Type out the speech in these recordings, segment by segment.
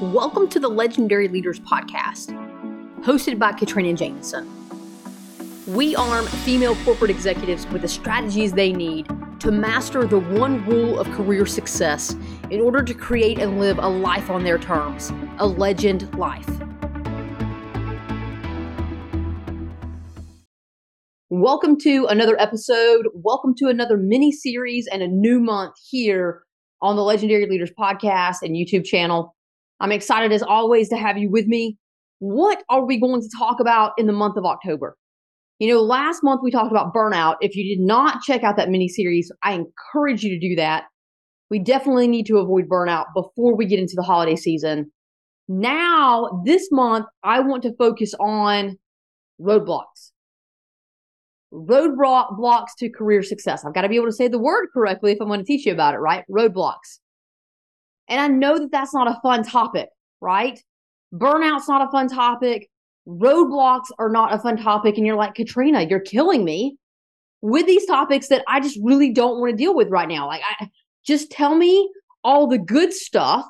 Welcome to the Legendary Leaders Podcast, hosted by Katrina Jameson. We arm female corporate executives with the strategies they need to master the one rule of career success in order to create and live a life on their terms, a legend life. Welcome to another episode. Welcome to another mini series and a new month here on the Legendary Leaders Podcast and YouTube channel. I'm excited as always to have you with me. What are we going to talk about in the month of October? You know, last month we talked about burnout. If you did not check out that mini series, I encourage you to do that. We definitely need to avoid burnout before we get into the holiday season. Now, this month, I want to focus on roadblocks. Roadblocks to career success. I've got to be able to say the word correctly if I'm going to teach you about it, right? Roadblocks. And I know that that's not a fun topic, right? Burnout's not a fun topic. Roadblocks are not a fun topic. And you're like, Katrina, you're killing me with these topics that I just really don't want to deal with right now. Like, I just tell me all the good stuff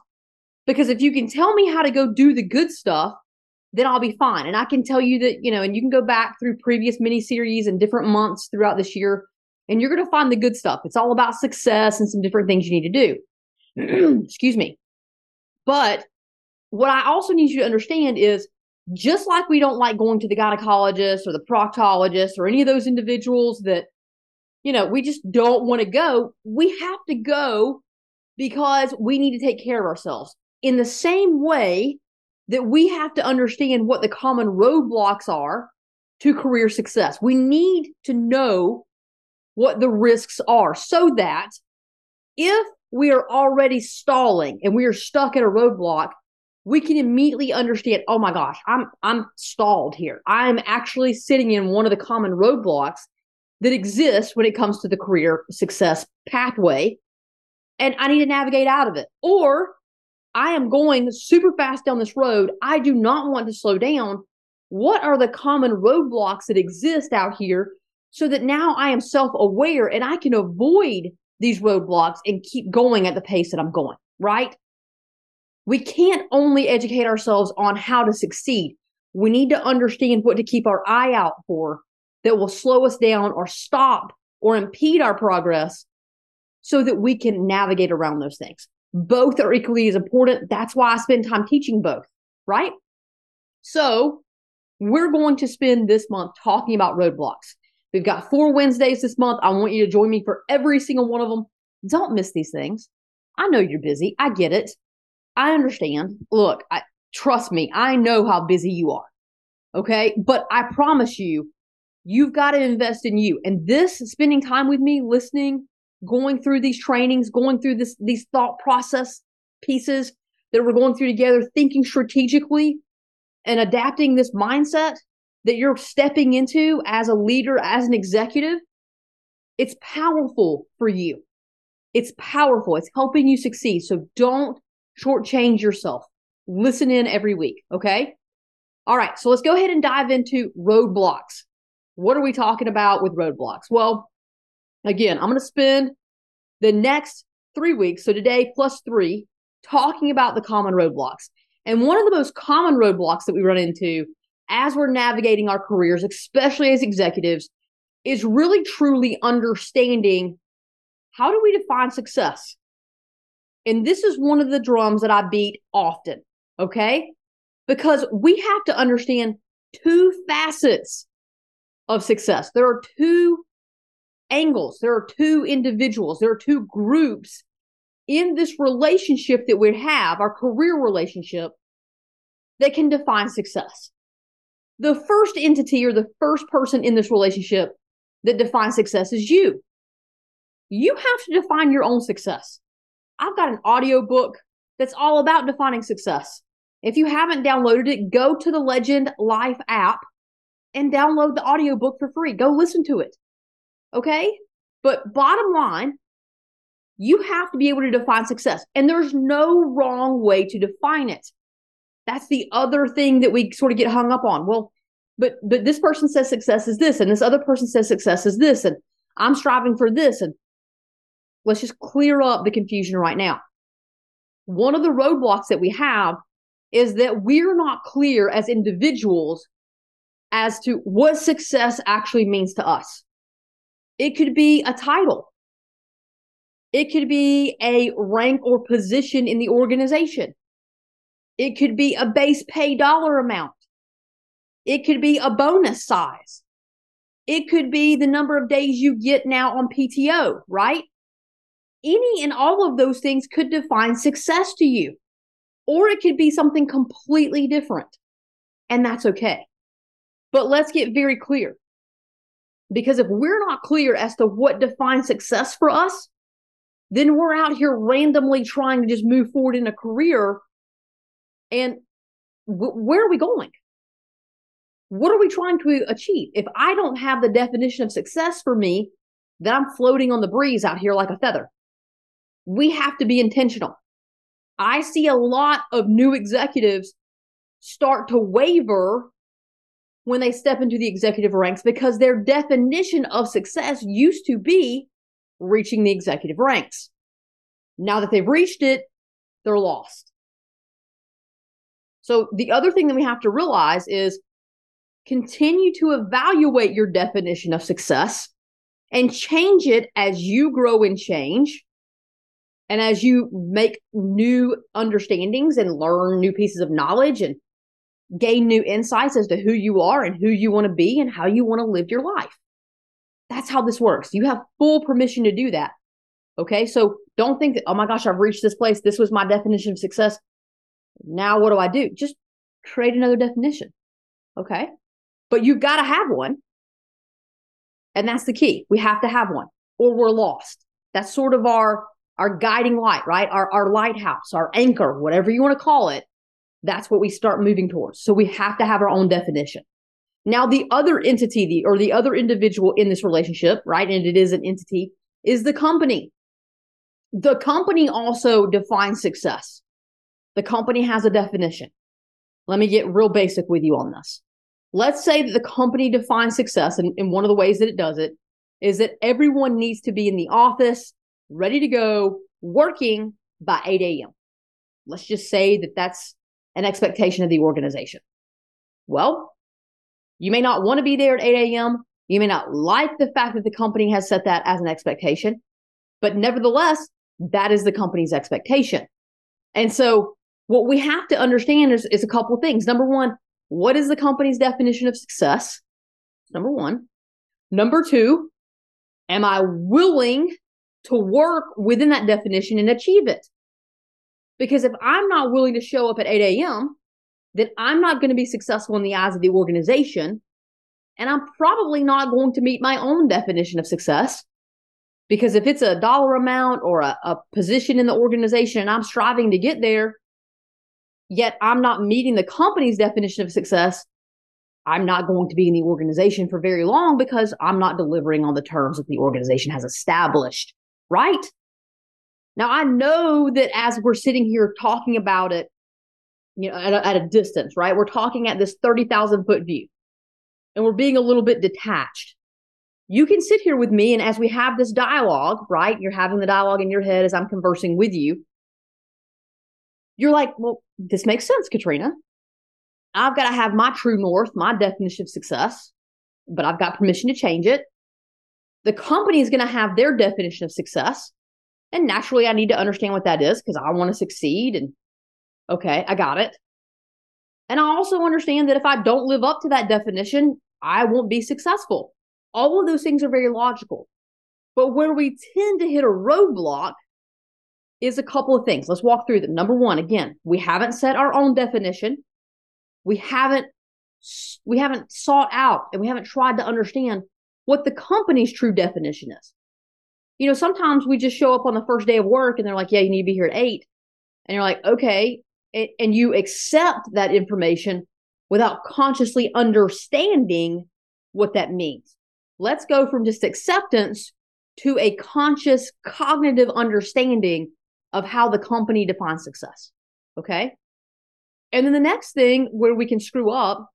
because if you can tell me how to go do the good stuff, then I'll be fine. And I can tell you that, you know, and you can go back through previous mini series and different months throughout this year, and you're going to find the good stuff. It's all about success and some different things you need to do. excuse me. But what I also need you to understand is just like we don't like going to the gynecologist or the proctologist or any of those individuals that, you know, we just don't want to go, we have to go because we need to take care of ourselves. In the same way that we have to understand what the common roadblocks are to career success, we need to know what the risks are so that if we are already stalling and we are stuck at a roadblock, we can immediately understand, oh my gosh, I'm I'm stalled here. I'm actually sitting in one of the common roadblocks that exists when it comes to the career success pathway and I need to navigate out of it. Or I am going super fast down this road. I do not want to slow down. What are the common roadblocks that exist out here so that now I am self aware and I can avoid these roadblocks and keep going at the pace that I'm going, right? We can't only educate ourselves on how to succeed. We need to understand what to keep our eye out for that will slow us down or stop or impede our progress so that we can navigate around those things. Both are equally as important. That's why I spend time teaching both, right? So we're going to spend this month talking about roadblocks. We've got four Wednesdays this month. I want you to join me for every single one of them. Don't miss these things. I know you're busy. I get it. I understand. Look, I, trust me, I know how busy you are. Okay. But I promise you, you've got to invest in you. And this spending time with me, listening, going through these trainings, going through this, these thought process pieces that we're going through together, thinking strategically and adapting this mindset that you're stepping into as a leader, as an executive, it's powerful for you. It's powerful. It's helping you succeed. So don't shortchange yourself. Listen in every week. Okay. All right. So let's go ahead and dive into roadblocks. What are we talking about with roadblocks? Well, again, I'm going to spend the next three weeks. So today plus three talking about the common roadblocks. And one of the most common roadblocks that we run into as we're navigating our careers, especially as executives, is really truly understanding how do we define success? And this is one of the drums that I beat often, okay? Because we have to understand two facets of success. There are two angles, there are two individuals, there are two groups in this relationship that we have, our career relationship, that can define success the first entity or the first person in this relationship that defines success is you. You have to define your own success. I've got an audio book that's all about defining success. If you haven't downloaded it, go to the Legend Life app and download the audio book for free. Go listen to it. Okay? But bottom line, you have to be able to define success. And there's no wrong way to define it. That's the other thing that we sort of get hung up on. Well, but but this person says success is this, and this other person says success is this, and I'm striving for this. And let's just clear up the confusion right now. One of the roadblocks that we have is that we're not clear as individuals as to what success actually means to us. It could be a title. It could be a rank or position in the organization. It could be a base pay dollar amount. It could be a bonus size. It could be the number of days you get now on PTO, right? Any and all of those things could define success to you, or it could be something completely different. And that's okay. But let's get very clear. Because if we're not clear as to what defines success for us, then we're out here randomly trying to just move forward in a career. And w- where are we going? What are we trying to achieve? If I don't have the definition of success for me, then I'm floating on the breeze out here like a feather. We have to be intentional. I see a lot of new executives start to waver when they step into the executive ranks because their definition of success used to be reaching the executive ranks. Now that they've reached it, they're lost. So the other thing that we have to realize is continue to evaluate your definition of success and change it as you grow and change and as you make new understandings and learn new pieces of knowledge and gain new insights as to who you are and who you want to be and how you want to live your life. That's how this works. You have full permission to do that. Okay. So don't think that, oh my gosh, I've reached this place. This was my definition of success. Now what do I do? Just create another definition. Okay. But you've got to have one. And that's the key. We have to have one or we're lost. That's sort of our, our guiding light, right? Our, our lighthouse, our anchor, whatever you want to call it that's what we start moving towards. So we have to have our own definition. Now, the other entity, the, or the other individual in this relationship, right? And it is an entity, is the company. The company also defines success. The company has a definition. Let me get real basic with you on this. Let's say that the company defines success, and, and one of the ways that it does it is that everyone needs to be in the office, ready to go, working by 8 a.m. Let's just say that that's an expectation of the organization. Well, you may not want to be there at 8 a.m. You may not like the fact that the company has set that as an expectation, but nevertheless, that is the company's expectation. And so what we have to understand is, is a couple things. Number one, what is the company's definition of success? Number one. Number two, am I willing to work within that definition and achieve it? Because if I'm not willing to show up at 8 a.m., then I'm not going to be successful in the eyes of the organization. And I'm probably not going to meet my own definition of success. Because if it's a dollar amount or a, a position in the organization and I'm striving to get there, yet I'm not meeting the company's definition of success, I'm not going to be in the organization for very long because I'm not delivering on the terms that the organization has established, right? Now, I know that as we're sitting here talking about it, you know, at a, at a distance, right? We're talking at this 30,000 foot view and we're being a little bit detached. You can sit here with me, and as we have this dialogue, right? You're having the dialogue in your head as I'm conversing with you. You're like, well, this makes sense, Katrina. I've got to have my true north, my definition of success, but I've got permission to change it. The company is going to have their definition of success. And naturally, I need to understand what that is because I want to succeed. And okay, I got it. And I also understand that if I don't live up to that definition, I won't be successful. All of those things are very logical. But where we tend to hit a roadblock is a couple of things. Let's walk through them. Number one, again, we haven't set our own definition. We haven't we haven't sought out and we haven't tried to understand what the company's true definition is you know, sometimes we just show up on the first day of work and they're like, yeah, you need to be here at eight. And you're like, okay. And you accept that information without consciously understanding what that means. Let's go from just acceptance to a conscious cognitive understanding of how the company defines success. Okay. And then the next thing where we can screw up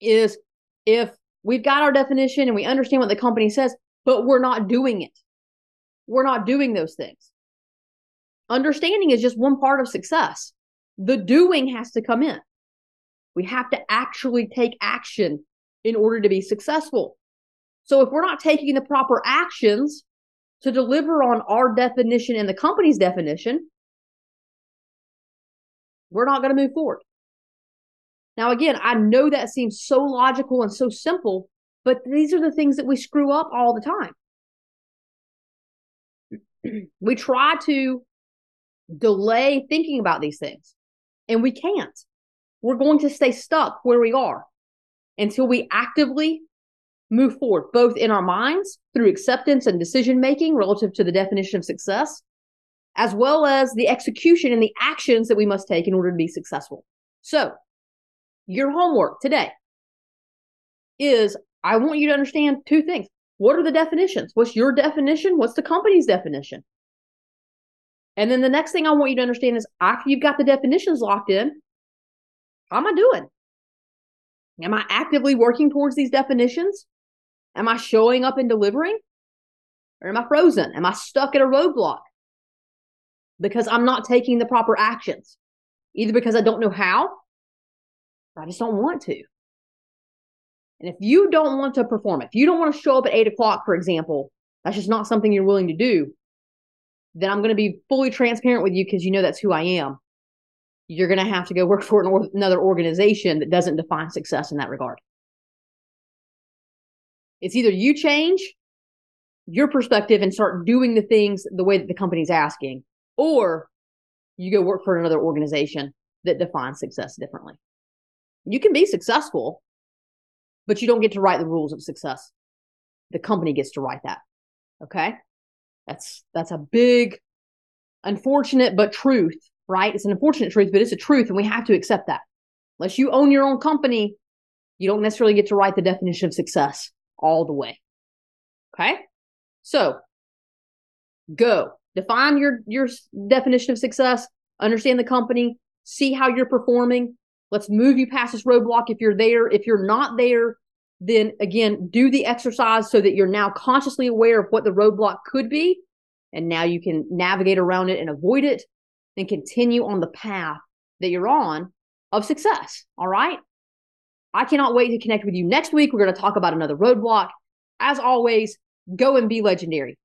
is if we've got our definition and we understand what the company says, but we're not doing it we're not doing those things. Understanding is just one part of success. the doing has to come in. We have to actually take action in order to be successful. So if we're not taking the proper actions to deliver on our definition and the company's definition, we're not going to move forward. Now, again, I know that seems so logical and so simple, but these are the things that we screw up all the time. we try to delay thinking about these things, and we can't. We're going to stay stuck where we are until we actively move forward, both in our minds through acceptance and decision making relative to the definition of success, as well as the execution and the actions that we must take in order to be successful. So, your homework today is I want you to understand two things. What are the definitions? What's your definition? What's the company's definition? And then the next thing I want you to understand is after you've got the definitions locked in, how am I doing? Am I actively working towards these definitions? Am I showing up and delivering? Or am I frozen? Am I stuck at a roadblock? Because I'm not taking the proper actions, either because I don't know how, or I just don't want to. And if you don't want to perform, if you don't want to show up at eight o'clock, for example, that's just not something you're willing to do, then I'm going to be fully transparent with you because you know that's who I am. You're going to have to go work for an or- another organization that doesn't define success in that regard. It's either you change your perspective and start doing the things the way that the company's asking, or you go work for another organization that defines success differently. You can be successful, but you don't get to write the rules of success. The company gets to write that. Okay? That's that's a big unfortunate but truth, right? It's an unfortunate truth, but it's a truth and we have to accept that. Unless you own your own company, you don't necessarily get to write the definition of success all the way. Okay? So, go. Define your your definition of success, understand the company, see how you're performing. Let's move you past this roadblock if you're there. If you're not there, then again, do the exercise so that you're now consciously aware of what the roadblock could be. And now you can navigate around it and avoid it and continue on the path that you're on of success. All right. I cannot wait to connect with you next week. We're going to talk about another roadblock. As always, go and be legendary.